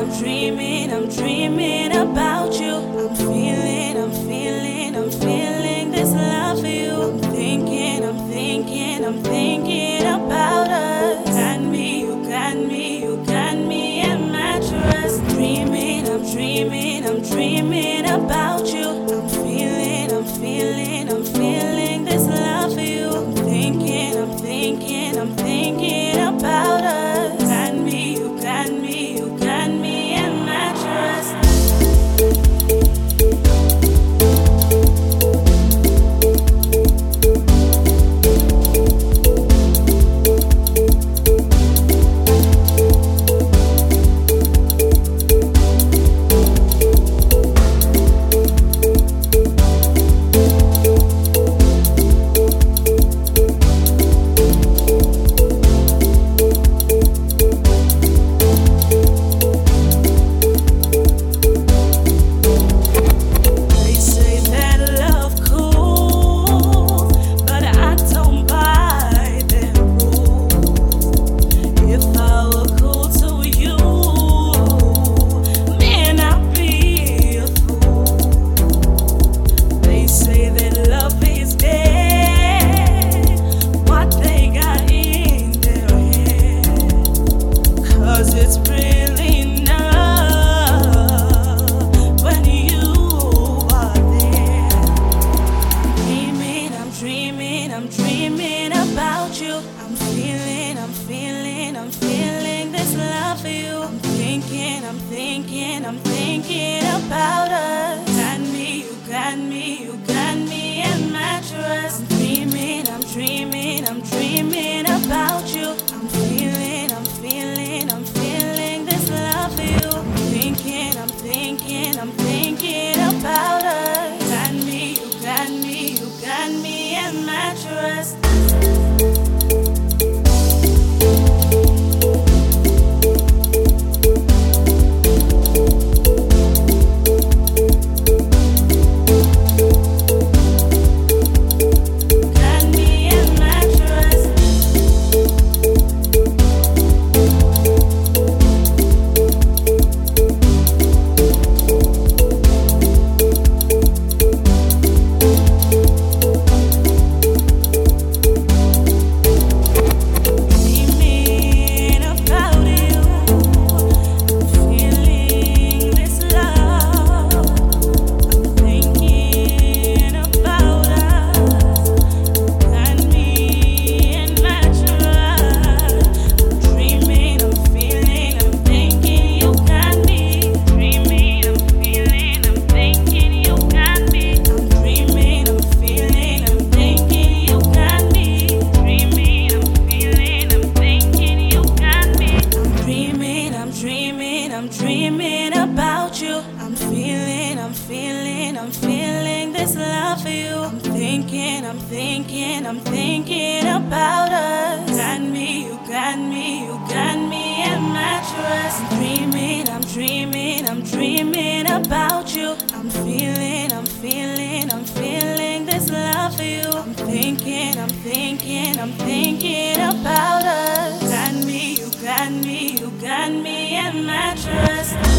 I'm dreaming, I'm dreaming about you. I'm feeling, I'm feeling, I'm feeling this love for you. I'm thinking, I'm thinking, I'm thinking about us. You got me, you got me, you got me in my trust. Dreaming, I'm dreaming, I'm dreaming about you. dreaming, I'm dreaming about you. I'm feeling, I'm feeling, I'm feeling this love for you. I'm thinking, I'm thinking, I'm thinking about us. Got me, you got me, you got me in mattress. I'm dreaming, I'm dreaming, I'm dreaming. Mattress. Dreaming about you. I'm feeling, I'm feeling, I'm feeling this love for you. I'm thinking, I'm thinking, I'm thinking about us. Got me, you got me, you got me and mattress. I'm dreaming, I'm dreaming, I'm dreaming about you. I'm feeling, I'm feeling, I'm feeling this love for you. I'm thinking, I'm thinking, I'm thinking about us. Got me, you got me, you got me and mattress.